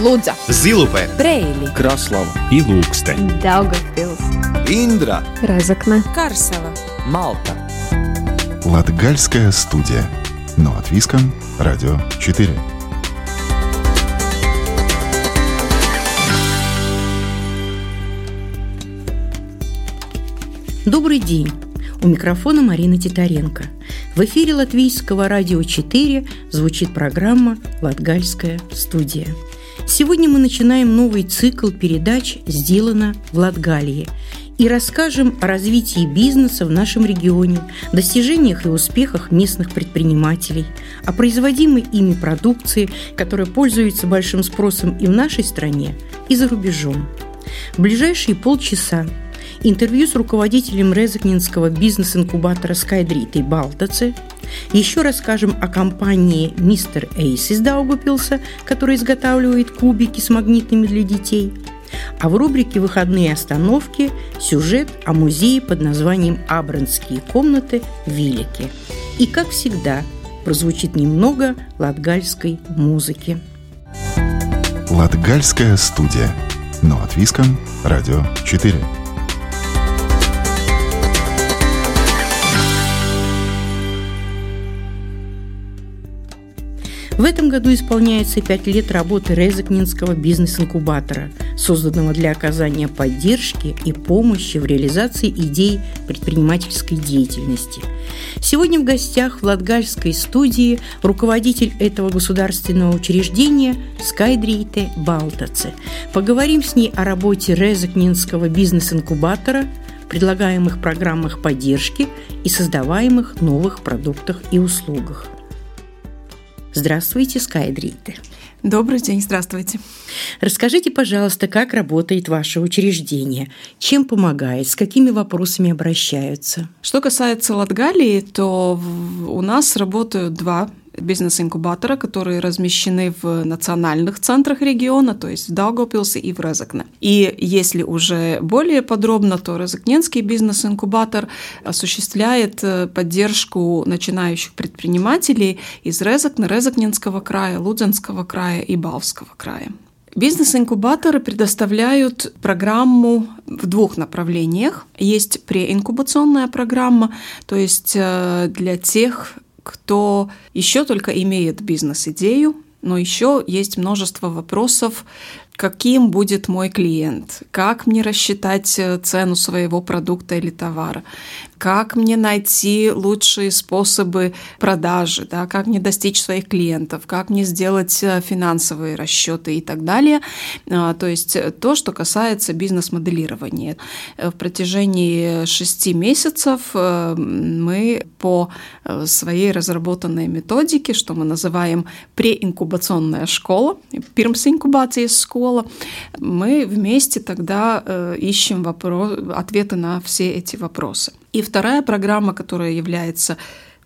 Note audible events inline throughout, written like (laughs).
Лудза, Зилупе, Брейли, Краслава и Лукстен. Даугавпилс, Индра, Разокна, Карсела. Малта. Латгальская студия. Но от Виском. Радио 4. Добрый день! У микрофона Марина Титаренко. В эфире Латвийского радио 4 звучит программа «Латгальская студия». Сегодня мы начинаем новый цикл передач «Сделано в Латгалии» и расскажем о развитии бизнеса в нашем регионе, достижениях и успехах местных предпринимателей, о производимой ими продукции, которая пользуется большим спросом и в нашей стране, и за рубежом. В ближайшие полчаса интервью с руководителем Резакнинского бизнес-инкубатора Скайдрит и Балтаце. Еще расскажем о компании Мистер Эйс из Даугупилса, которая изготавливает кубики с магнитами для детей. А в рубрике «Выходные остановки» сюжет о музее под названием «Абранские комнаты в Вилике». И, как всегда, прозвучит немного латгальской музыки. Латгальская студия. Но от Виском. Радио 4. В этом году исполняется пять лет работы Резакнинского бизнес-инкубатора, созданного для оказания поддержки и помощи в реализации идей предпринимательской деятельности. Сегодня в гостях в Латгальской студии руководитель этого государственного учреждения Скайдрите Балтаце. Поговорим с ней о работе Резакнинского бизнес-инкубатора, предлагаемых программах поддержки и создаваемых новых продуктах и услугах. Здравствуйте, Скайдрите. Добрый день, здравствуйте. Расскажите, пожалуйста, как работает ваше учреждение, чем помогает, с какими вопросами обращаются. Что касается Латгалии, то у нас работают два бизнес-инкубатора, которые размещены в национальных центрах региона, то есть в Даугавпилсе и в Резакне. И если уже более подробно, то Резакненский бизнес-инкубатор осуществляет э, поддержку начинающих предпринимателей из Резакна, Резакненского края, Лудзенского края и Бавского края. Бизнес-инкубаторы предоставляют программу в двух направлениях. Есть преинкубационная программа, то есть э, для тех кто еще только имеет бизнес-идею, но еще есть множество вопросов, каким будет мой клиент, как мне рассчитать э, цену своего продукта или товара, как мне найти лучшие способы продажи, да, как мне достичь своих клиентов, как мне сделать э, финансовые расчеты и так далее. А, то есть э, то, что касается бизнес-моделирования. В протяжении шести месяцев мы по своей разработанной методике, что мы называем преинкубационная школа, пирмс инкубации школа, мы вместе тогда э, ищем вопрос, ответы на все эти вопросы. И вторая программа, которая является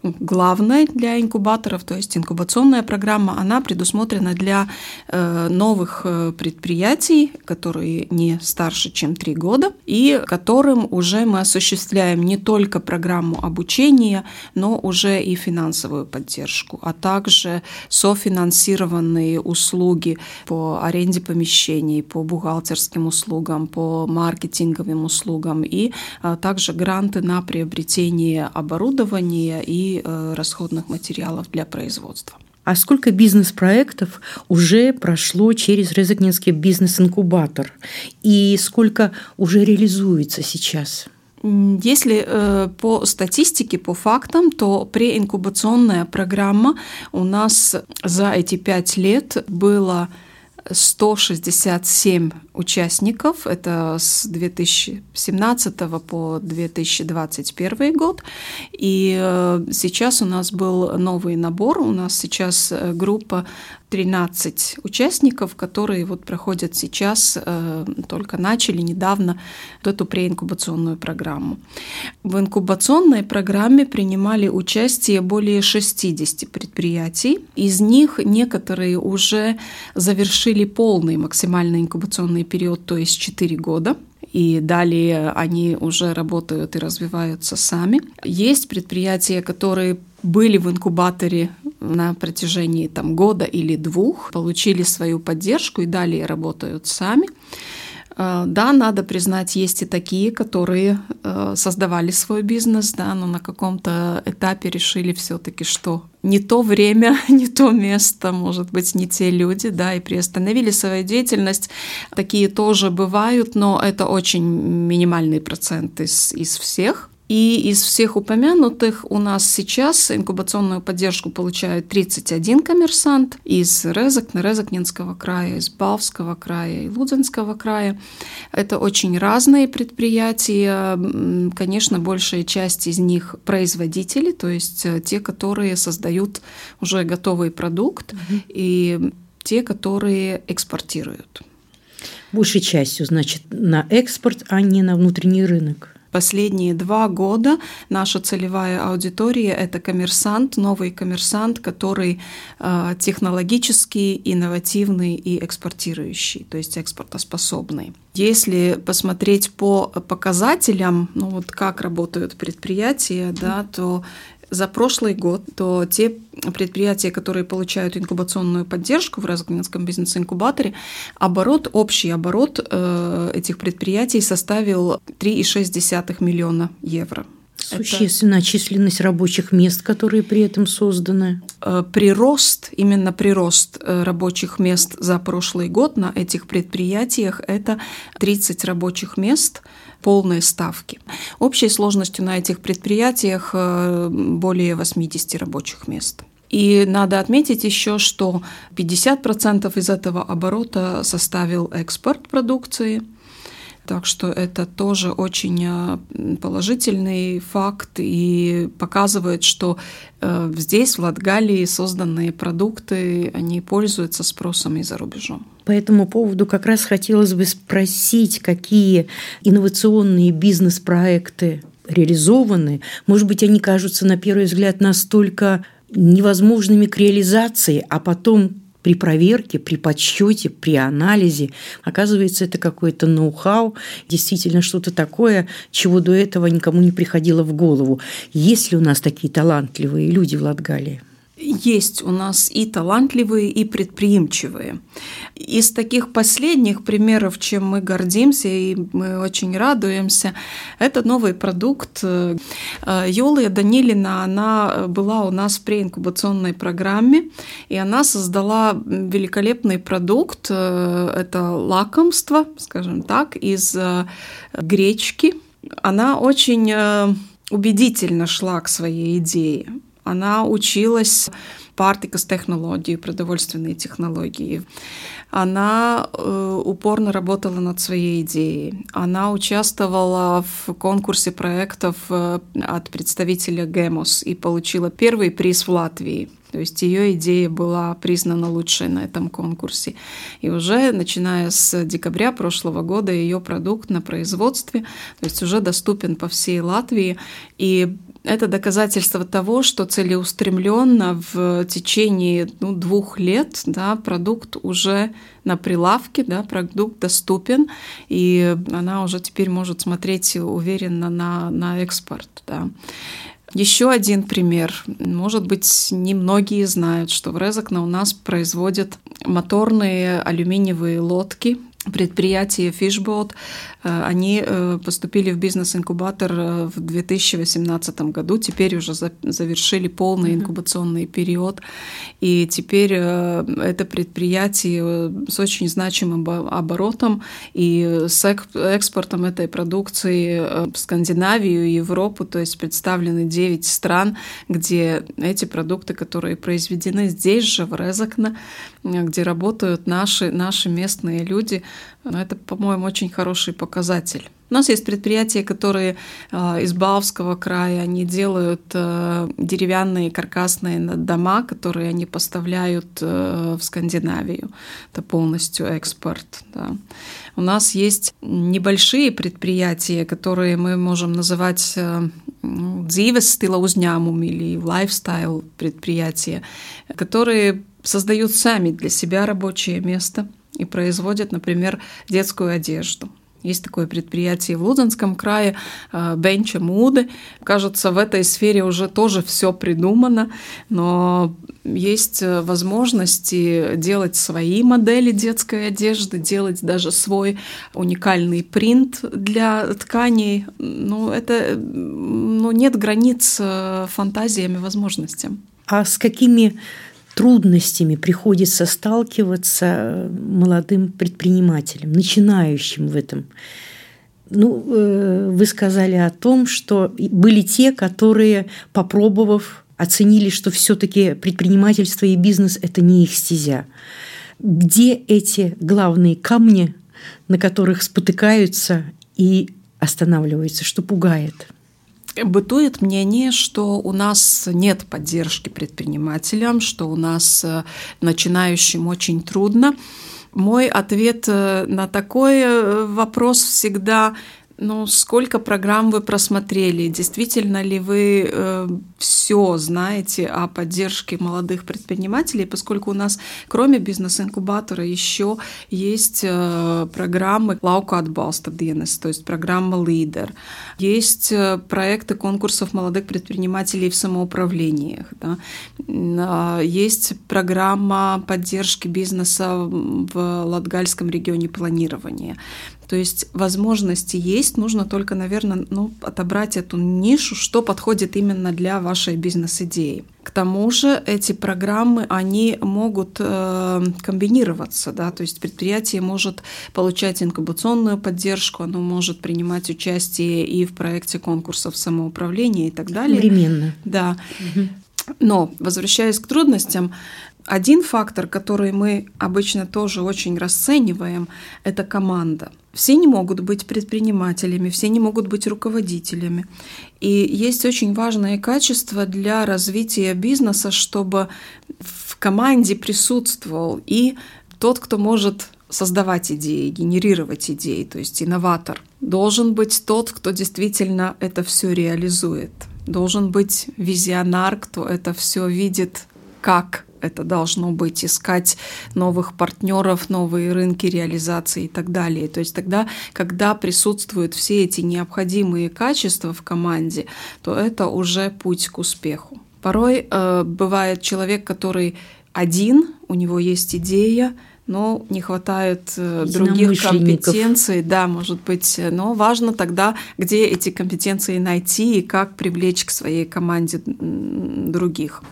главной для инкубаторов, то есть инкубационная программа, она предусмотрена для э, новых э, предприятий, которые не старше, чем три года, и которым уже мы осуществляем не только программу обучения, но уже и финансовую поддержку, а также софинансированные услуги по аренде помещений, по бухгалтерским услугам, по маркетинговым услугам и а, также гранты на приобретение оборудования и Э, расходных материалов для производства. А сколько бизнес-проектов уже прошло через Резакнинский бизнес-инкубатор? И сколько уже реализуется сейчас? Если э, по статистике, по фактам, то преинкубационная программа у нас за эти пять лет было 167 участников, это с 2017 по 2021 год. И э, сейчас у нас был новый набор, у нас сейчас э, группа 13 участников, которые вот проходят сейчас, э, только начали недавно эту преинкубационную программу. В инкубационной программе принимали участие более 60 предприятий. Из них некоторые уже завершили полный максимальный инкубационный период, то есть 4 года и далее они уже работают и развиваются сами. Есть предприятия, которые были в инкубаторе на протяжении там, года или двух, получили свою поддержку и далее работают сами. Э, да, надо признать, есть и такие, которые э, создавали свой бизнес, да, но на каком-то этапе решили все-таки, что не то время, (laughs) не то место, может быть, не те люди, да, и приостановили свою деятельность. Такие тоже бывают, но это очень минимальный процент из, из всех. И из всех упомянутых у нас сейчас инкубационную поддержку получают 31 коммерсант из Резакна, Резакнинского края, из Бавского края и Лудзенского края. Это очень разные предприятия. Конечно, большая часть из них производители, то есть э, те, которые создают уже готовый продукт, угу. и те, которые экспортируют. Большей частью, значит, на экспорт, а не на внутренний рынок. Последние два года наша целевая аудитория – это коммерсант, новый коммерсант, который э, технологически инновативный и экспортирующий, то есть экспортоспособный. Если посмотреть по показателям, ну вот как работают предприятия, да, то за прошлый год, то те предприятия, которые получают инкубационную поддержку в Разгнинском бизнес-инкубаторе, оборот, общий оборот э, этих предприятий составил 3,6 миллиона евро. Существенная это... численность рабочих мест, которые при этом созданы. Э, прирост, именно прирост э, рабочих мест за прошлый год на этих предприятиях – это 30 рабочих мест – полной ставки. Общей сложностью на этих предприятиях э, более 80 рабочих мест. И надо отметить еще, что 50% из этого оборота составил экспорт продукции – так что это тоже очень э, положительный факт и показывает, что э, здесь, в Латгалии, созданные продукты, они пользуются спросом и за рубежом. По этому поводу как раз хотелось бы спросить, какие инновационные бизнес-проекты реализованы. Может быть, они кажутся на первый взгляд настолько невозможными к реализации, а потом при проверке, при подсчете, при анализе. Оказывается, это какое-то ноу-хау, действительно что-то такое, чего до этого никому не приходило в голову. Есть ли у нас такие талантливые люди в Латгалии? Есть у нас и талантливые, и предприимчивые. Из таких последних примеров, чем мы гордимся и мы очень радуемся, это новый продукт. Юлия Данилина, она была у нас в преинкубационной программе, и она создала великолепный продукт. Это лакомство, скажем так, из гречки. Она очень э, убедительно шла к своей идее. Она училась партикас технологии, продовольственные технологии. Она э, упорно работала над своей идеей. Она участвовала в конкурсе проектов э, от представителя Гемос и получила первый приз в Латвии. То есть ее идея была признана лучшей на этом конкурсе. И уже начиная с декабря прошлого года ее продукт на производстве, то есть уже доступен по всей Латвии. И это доказательство того, что целеустремленно в течение ну, двух лет да, продукт уже на прилавке, да, продукт доступен, и она уже теперь может смотреть уверенно на, на экспорт. Да. Еще один пример. Может быть, немногие знают, что в Резакне у нас производят моторные алюминиевые лодки предприятие Fishbot, э, они э, поступили в бизнес-инкубатор э, в 2018 году, теперь уже завершили полный инкубационный период, и теперь это предприятие с очень значимым оборотом. И с экспортом этой продукции в Скандинавию и Европу, то есть представлены 9 стран, где эти продукты, которые произведены здесь же, в Резакне, где работают наши, наши местные люди, это, по-моему, очень хороший показатель. У нас есть предприятия, которые э, из Баовского края, они делают э, деревянные каркасные дома, которые они поставляют э, в Скандинавию. Это полностью экспорт. Да. У нас есть небольшие предприятия, которые мы можем называть dzīves стила uzņēmumi или lifestyle предприятия, которые создают сами для себя рабочее место – и производят, например, детскую одежду. Есть такое предприятие в Лудзенском крае, э, Бенча Муды. Кажется, в этой сфере уже тоже все придумано, но есть э, возможности делать свои модели детской одежды, делать даже свой уникальный принт для тканей. Ну, это ну, нет границ э, фантазиями, возможностям. А с какими трудностями приходится сталкиваться молодым предпринимателям, начинающим в этом? Ну, э, вы сказали о том, что были те, которые, попробовав, оценили, что все-таки предпринимательство и бизнес – это не их стезя. Где эти главные камни, на которых спотыкаются и останавливаются, что пугает? Бытует мнение, что у нас нет поддержки предпринимателям, что у нас э, начинающим очень трудно. Мой ответ э, на такой э, вопрос всегда ну, сколько программ вы просмотрели? Действительно ли вы э, все знаете о поддержке молодых предпринимателей? Поскольку у нас, кроме бизнес-инкубатора, еще есть э, программы atbalsta dienas, то есть программа Лидер. Есть э, проекты конкурсов молодых предпринимателей в самоуправлениях. Да? Э, есть программа поддержки бизнеса в Латгальском регионе планирования. То есть возможности есть, нужно только, наверное, ну, отобрать эту нишу, что подходит именно для вашей бизнес-идеи. К тому же эти программы, они могут э, комбинироваться, да, то есть предприятие может получать инкубационную поддержку, оно может принимать участие и в проекте конкурсов самоуправления и так далее. Временно. Да. Угу. Но, возвращаясь к трудностям, один фактор, который мы обычно тоже очень расцениваем, это команда. Все не могут быть предпринимателями, все не могут быть руководителями. И есть очень важное качество для развития бизнеса, чтобы в команде присутствовал и тот, кто может создавать идеи, генерировать идеи, то есть инноватор. Должен быть тот, кто действительно это все реализует. Должен быть визионар, кто это все видит, как это должно быть, искать новых партнеров, новые рынки реализации и так далее. То есть тогда, когда присутствуют все эти необходимые качества в команде, то это уже путь к успеху. Порой э, бывает человек, который один, у него есть идея, но не хватает э, других компетенций, да, может быть, но важно тогда, где эти компетенции найти и как привлечь к своей команде других.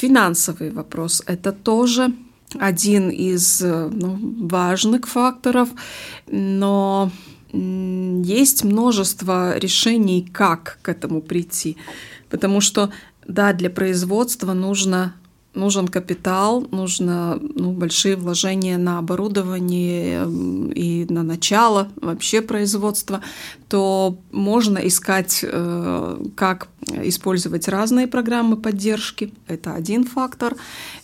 Финансовый вопрос – это тоже один из ну, важных факторов, но есть множество решений, как к этому прийти. Потому что, да, для производства нужно нужен капитал, нужно ну, большие вложения на оборудование эм, и на начало вообще производства, то можно искать, э, как использовать разные программы поддержки. Это один фактор.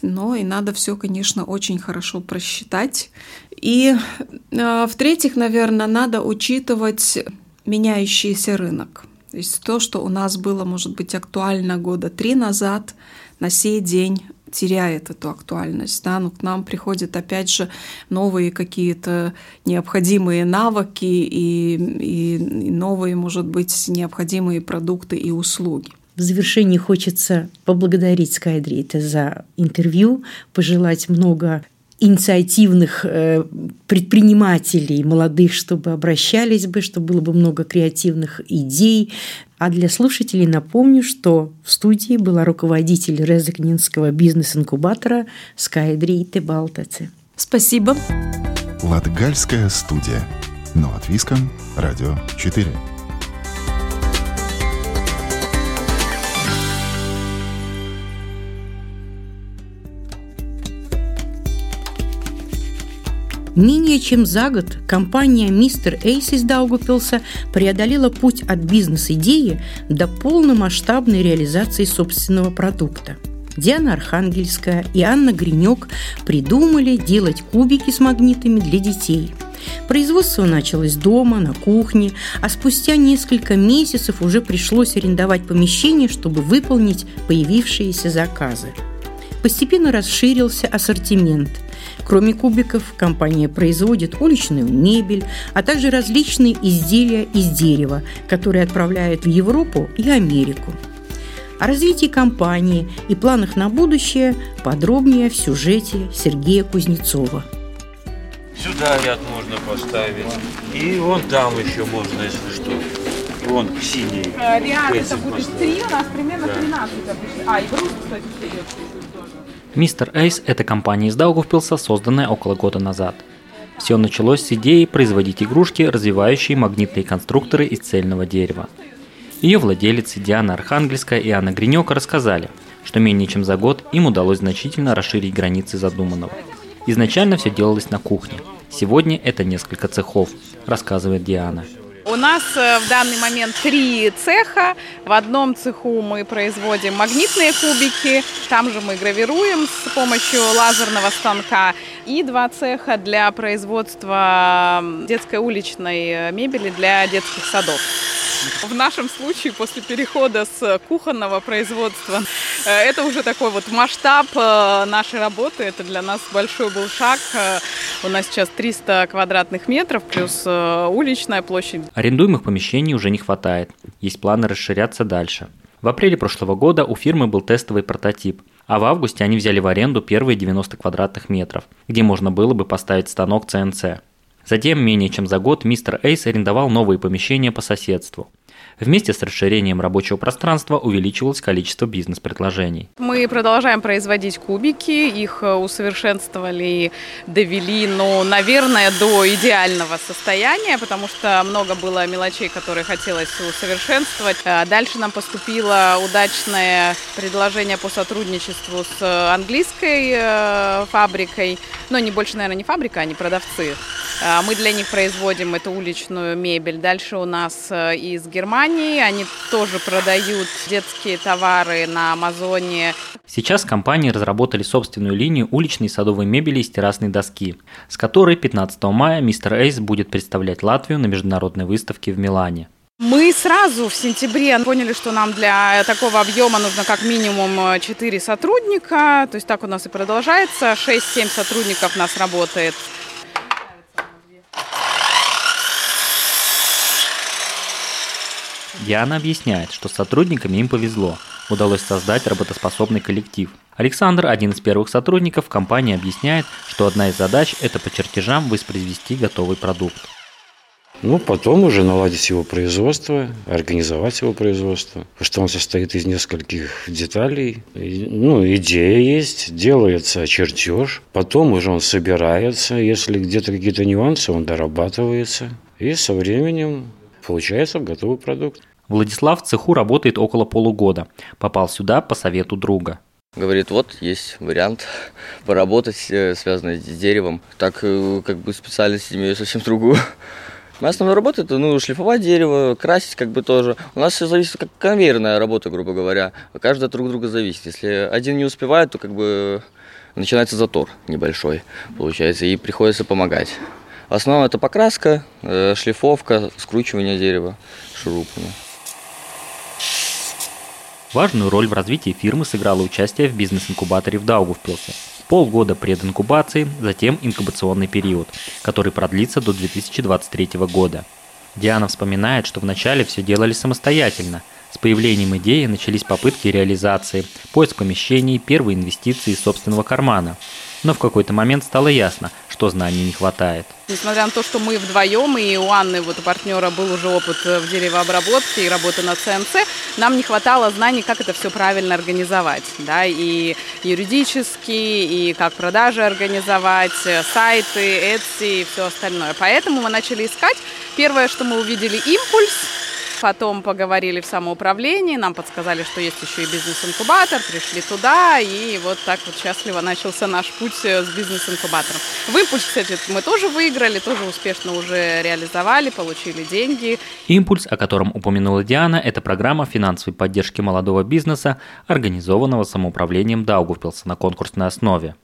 Но и надо все, конечно, очень хорошо просчитать. И э, в-третьих, наверное, надо учитывать меняющийся рынок. То есть то, что у нас было, может быть, актуально года три назад, на сей день теряет эту актуальность. Да? Ну, к нам приходят, опять же, новые какие-то необходимые навыки и, и, и новые, может быть, необходимые продукты и услуги. В завершении хочется поблагодарить Скайдрейта за интервью, пожелать много инициативных э, предпринимателей молодых, чтобы обращались бы, чтобы было бы много креативных идей. А для слушателей напомню, что в студии была руководитель Резакнинского бизнес-инкубатора Скайдри Тебалтаце. Спасибо. Латгальская студия. Но от Виском. Радио 4. Менее чем за год компания «Мистер Эйс» из Даугупилса преодолела путь от бизнес-идеи до полномасштабной реализации собственного продукта. Диана Архангельская и Анна Гринек придумали делать кубики с магнитами для детей. Производство началось дома, на кухне, а спустя несколько месяцев уже пришлось арендовать помещение, чтобы выполнить появившиеся заказы. Постепенно расширился ассортимент – Кроме кубиков, компания производит уличную мебель, а также различные изделия из дерева, которые отправляют в Европу и Америку. О развитии компании и планах на будущее подробнее в сюжете Сергея Кузнецова. Сюда ряд можно поставить. И вон там еще можно, если что. Вон синий. Э, Ряд это будет три, у нас примерно 13 А, и груз, кстати, идет. Мистер Эйс – это компания из Даугавпилса, созданная около года назад. Все началось с идеи производить игрушки, развивающие магнитные конструкторы из цельного дерева. Ее владелицы Диана Архангельская и Анна Гринёка рассказали, что менее чем за год им удалось значительно расширить границы задуманного. Изначально все делалось на кухне. Сегодня это несколько цехов, рассказывает Диана. У нас э, в данный момент три цеха. В одном цеху мы производим магнитные кубики, там же мы гравируем с помощью лазерного станка. И два цеха для производства детской уличной э, мебели для детских садов. В нашем случае после перехода с кухонного производства э, это уже такой вот масштаб э, нашей работы. Это для нас большой был шаг. Э, У нас сейчас 300 квадратных метров плюс э, уличная площадь. Арендуемых помещений уже не хватает. Есть планы расширяться дальше. В апреле прошлого года у фирмы был тестовый прототип, а в августе они взяли в аренду первые 90 квадратных метров, где можно было бы поставить станок CNC. Затем, менее чем за год, мистер Эйс арендовал новые помещения по соседству. Вместе с расширением рабочего пространства увеличивалось количество бизнес-предложений. Мы продолжаем производить кубики, их э, усовершенствовали, довели, ну, наверное, до идеального состояния, потому что много было мелочей, которые хотелось усовершенствовать. А Дальше нам поступило удачное предложение по сотрудничеству с английской э, фабрикой, но не больше, наверное, не фабрика, а не продавцы. Мы для них производим эту уличную мебель. Дальше у нас э, из Германии они тоже продают детские товары на Амазоне. Сейчас компании разработали собственную линию уличной садовой мебели из террасной доски, с которой 15 мая мистер Эйс будет представлять Латвию на международной выставке в Милане. Мы сразу в сентябре поняли, что нам для такого объема нужно как минимум 4 сотрудника. То есть так у нас и продолжается. 6-7 сотрудников у нас работает. Диана объясняет, что с сотрудниками им повезло. Удалось создать работоспособный коллектив. Александр, один из первых сотрудников компании, объясняет, что одна из задач – это по чертежам воспроизвести готовый продукт. Ну, потом уже наладить его производство, организовать его производство. Что он состоит из нескольких деталей. И, Ну, идея есть, делается чертеж. Потом уже он собирается. Если где-то какие-то нюансы, он дорабатывается. И со временем получается готовый продукт. Владислав в цеху работает около полугода. Попал сюда по совету друга. Говорит, вот есть вариант поработать, э, связанный с деревом. Так э, как бы специальность имею совсем другую. Моя основная работа это ну, шлифовать дерево, красить как бы тоже. У нас все зависит как конвейерная работа, грубо говоря. Каждый от друг друга зависит. Если один не успевает, то как бы начинается затор небольшой, получается, и приходится помогать. Основное это покраска, э, шлифовка, скручивание дерева шурупами. Важную роль в развитии фирмы сыграло участие в бизнес-инкубаторе в Даугавпилсе. Полгода прединкубации, затем инкубационный период, который продлится до 2023 года. Диана вспоминает, что вначале все делали самостоятельно. С появлением идеи начались попытки реализации, поиск помещений, первые инвестиции из собственного кармана. Но в какой-то момент стало ясно, что знаний не хватает. Несмотря на то, что мы вдвоем, и у Анны, вот партнера, был уже опыт э, в деревообработке и работы на ЦНЦ, нам не хватало знаний, как это все правильно организовать. Да, и юридически, и как продажи организовать, э, сайты, Etsy и все остальное. Поэтому мы начали искать. Первое, что мы увидели, импульс. Потом поговорили в самоуправлении, нам подсказали, что есть еще и бизнес-инкубатор, пришли туда, и вот так вот счастливо начался наш путь э, с бизнес-инкубатором. В импульс, кстати, мы тоже выиграли, тоже успешно уже реализовали, получили деньги. Импульс, о котором упомянула Диана, это программа финансовой поддержки молодого бизнеса, организованного самоуправлением Даугавпилса на конкурсной основе.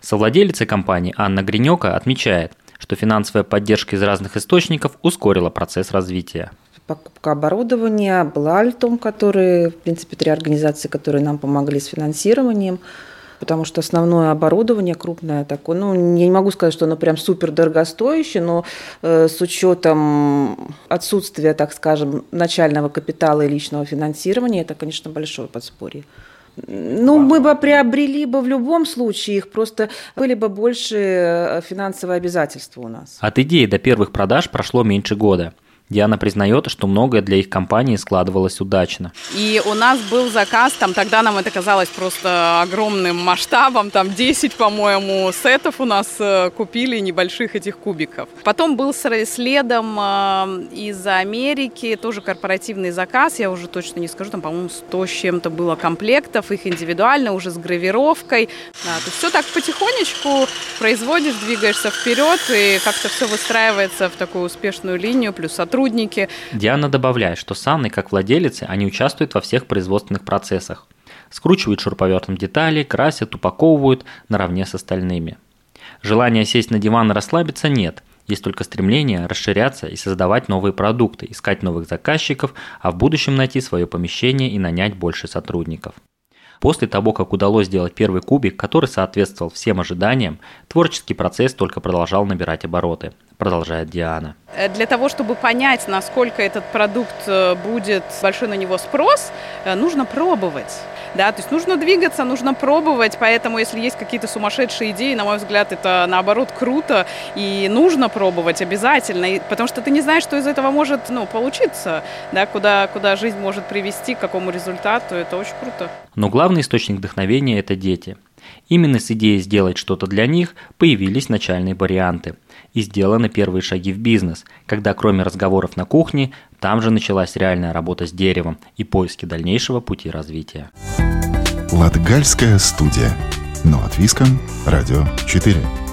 Совладелица компании Анна Гринёка отмечает, что финансовая поддержка из разных источников ускорила процесс развития. Покупка оборудования, была Альтом, которые, в принципе, три организации, которые нам помогли с финансированием. потому что основное оборудование крупное такое, ну, не могу сказать, что оно прям супер дорогостоящее, но э, с учетом отсутствия, так скажем, начального капитала и личного финансирования, это, конечно, большое подспорье. Ну, мы бы приобрели бы в любом случае их, просто были бы больше э, финансовые обязательства у нас. От идеи до первых продаж прошло меньше года – Диана признает, что многое для их компании складывалось удачно. И у нас был заказ, там тогда нам это казалось просто огромным масштабом, там 10, по-моему, сетов у нас э, купили небольших этих кубиков. Потом был следом э, из Америки тоже корпоративный заказ, я уже точно не скажу, там, по-моему, 100 с чем-то было комплектов, их индивидуально, уже с гравировкой. Да, то есть все так потихонечку производишь, двигаешься вперед, и как-то все выстраивается в такую успешную линию, плюс сотрудничество сотрудники. Диана добавляет, что с Анной, как владелицы, они участвуют во всех производственных процессах. Скручивают шуруповертом детали, красят, упаковывают наравне с остальными. Желания сесть на диван и расслабиться нет. Есть только стремление расширяться и создавать новые продукты, искать новых заказчиков, а в будущем найти свое помещение и нанять больше сотрудников. После того, как удалось сделать первый кубик, который соответствовал всем ожиданиям, творческий процесс только продолжал набирать обороты продолжает Диана. Э, для того, чтобы понять, насколько этот продукт э, будет большой на него спрос, э, нужно пробовать. Да, то есть нужно двигаться, нужно пробовать, поэтому если есть какие-то сумасшедшие идеи, на мой взгляд, это наоборот круто, и нужно пробовать обязательно, и, потому что ты не знаешь, что из этого может ну, получиться, да, куда, куда жизнь может привести, к какому результату, это очень круто. Но главный источник вдохновения – это дети. Именно с идеей сделать что-то для них появились начальные варианты – и сделаны первые шаги в бизнес, когда кроме разговоров на кухне, там же началась реальная работа с деревом и поиски дальнейшего пути развития. Латгальская студия. Но от Виском. Радио 4.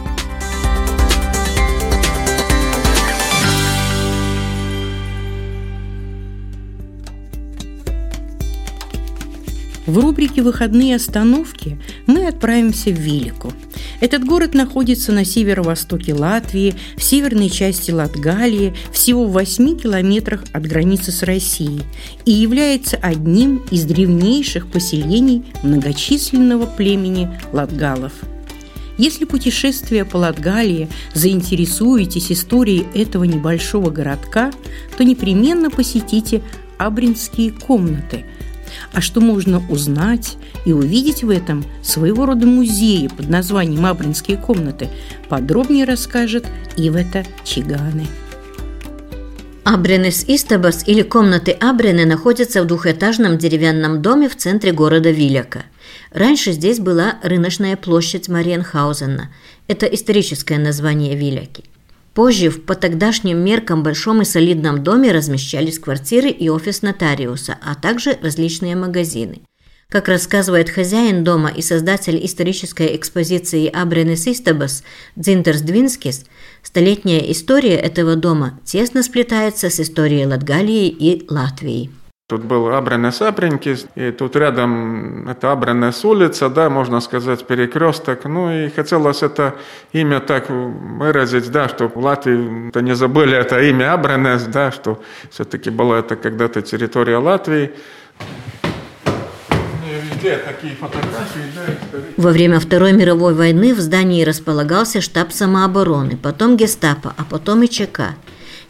В рубрике «Выходные остановки» мы отправимся в Вилику. Этот город находится на северо-востоке Латвии, в северной части Латгалии, всего в 8 километрах от границы с Россией и является одним из древнейших поселений многочисленного племени латгалов. Если путешествие по Латгалии заинтересуетесь историей этого небольшого городка, то непременно посетите Абринские комнаты – а что можно узнать и увидеть в этом своего рода музее под названием «Абринские комнаты», подробнее расскажет Ивета Чиганы. Абренес Истабас или комнаты Абрены находятся в двухэтажном деревянном доме в центре города Виляка. Раньше здесь была рыночная площадь Мариенхаузена. Это историческое название Виляки. Позже в по тогдашним меркам большом и солидном доме размещались квартиры и офис нотариуса, а также различные магазины. Как рассказывает хозяин дома и создатель исторической экспозиции Абренес Истабас Дзинтерс Двинскис, столетняя история этого дома тесно сплетается с историей Латгалии и Латвии. Тут был Абренес Апренькис, и тут рядом это Абренес улица, да, можно сказать, перекресток. Ну и хотелось это имя так выразить, да, что в Латвии -то не забыли это имя Абренес, да, что все-таки была это когда-то территория Латвии. Во время Второй мировой войны в здании располагался штаб самообороны, потом гестапо, а потом и ЧК.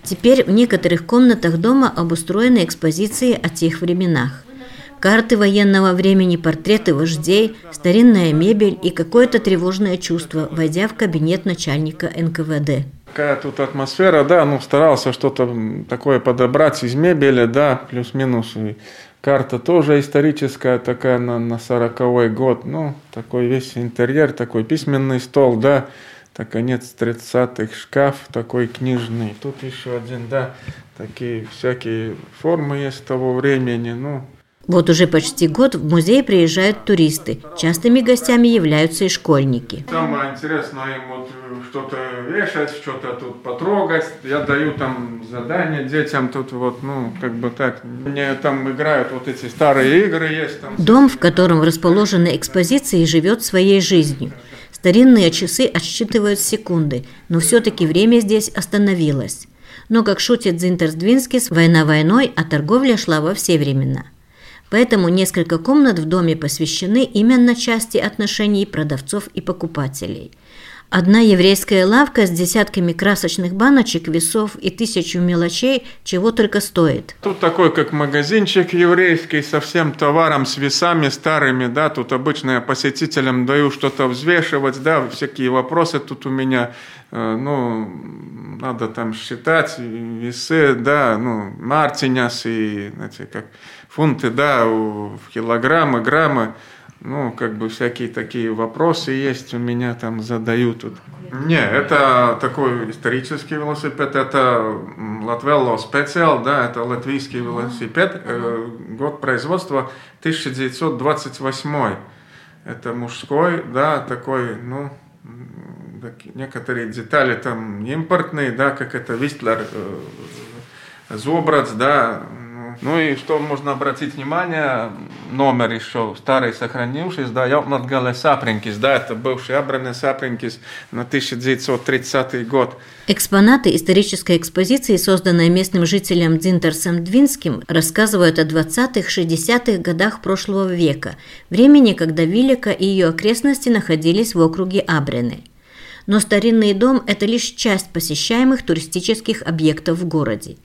Теперь в некоторых комнатах дома обустроены экспозиции о тех временах. Карты военного времени, портреты вождей, старинная мебель и какое-то тревожное чувство, войдя в кабинет начальника НКВД. Какая тут атмосфера, да, ну старался что-то такое подобрать из мебели, да, плюс-минус. Карта тоже историческая, такая на, на 40 год, ну, такой весь интерьер, такой письменный стол, да, так конец 30-х, шкаф такой книжный. Тут еще один, да, такие всякие формы есть того времени, ну, вот уже почти год в музей приезжают туристы. Частыми гостями являются и школьники. Самое интересное им вот что-то вешать, что-то тут потрогать. Я даю там задания детям тут вот, ну, как бы так. Мне там играют вот эти старые игры есть. Там. Дом, в котором расположены экспозиции, живет своей жизнью. Старинные часы отсчитывают секунды, но все-таки время здесь остановилось. Но, как шутит Зинтерсдвинскис, война войной, а торговля шла во все времена. Поэтому несколько комнат в доме посвящены именно части отношений продавцов и покупателей – Одна еврейская лавка с десятками красочных баночек, весов и тысячу мелочей чего только стоит. Тут такой, как магазинчик еврейский, со всем товаром, с весами старыми, да, тут обычно я посетителям даю что-то взвешивать, да, всякие вопросы тут у меня, э, ну, надо там считать весы, да, ну, мартиняс и, знаете, как фунты, да, килограммы, граммы, ну, как бы всякие такие вопросы есть у меня там задают тут. Не, это такой исторический велосипед, это Латвелло специал, да, это латвийский велосипед, э, год производства 1928. Это мужской, да, такой, ну, некоторые детали там импортные, да, как это Вистлер, э, Зобрац, да, ну и что можно обратить внимание, номер еще старый сохранившийся, да, Jautnatgale Сапринкис, да, это бывший Абране Сапринкис на 1930 год. Экспонаты исторической экспозиции, созданной местным жителем Дзинтерсом Двинским, рассказывают о 20-60-х годах прошлого века, времени, когда Вилика и ее окрестности находились в округе Абрены. Но старинный дом – это лишь часть посещаемых туристических объектов в городе.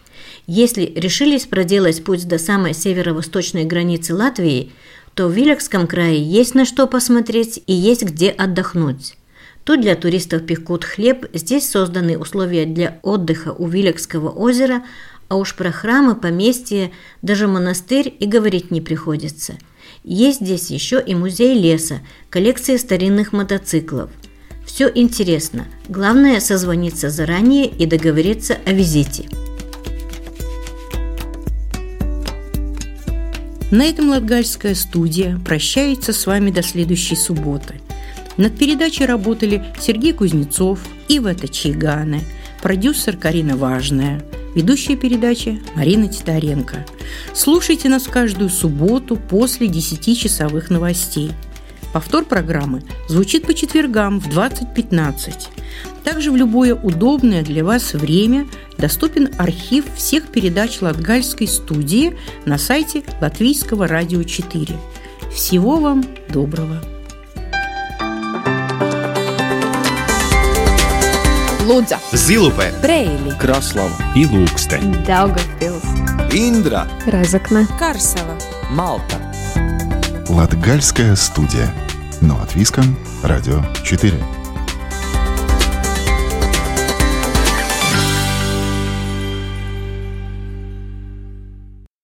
Если решились проделать путь до самой северо-восточной границы Латвии, то в Вилекском крае есть на что посмотреть и есть где отдохнуть. Тут для туристов пекут хлеб, здесь созданы условия для отдыха у Вилекского озера, а уж про храмы, поместья, даже монастырь и говорить не приходится. Есть здесь еще и музей леса, коллекция старинных мотоциклов. Все интересно, главное созвониться заранее и договориться о визите. На этом Латгальская студия прощается с вами до следующей субботы. Над передачей работали Сергей Кузнецов, Ива Тачигане, продюсер Карина Важная, ведущая передачи Марина Титаренко. Слушайте нас каждую субботу после 10-часовых новостей. Повтор программы звучит по четвергам в 20.15. Также в любое удобное для вас время доступен архив всех передач Латгальской студии на сайте Латвийского радио 4. Всего вам доброго! Лудза, Зилупе, Брейли, Краслава. И Ilūkste, Daugavpils, Индра, Разокна, Карсела, Малта. Латгальская студия. Но от Виском, Радио 4.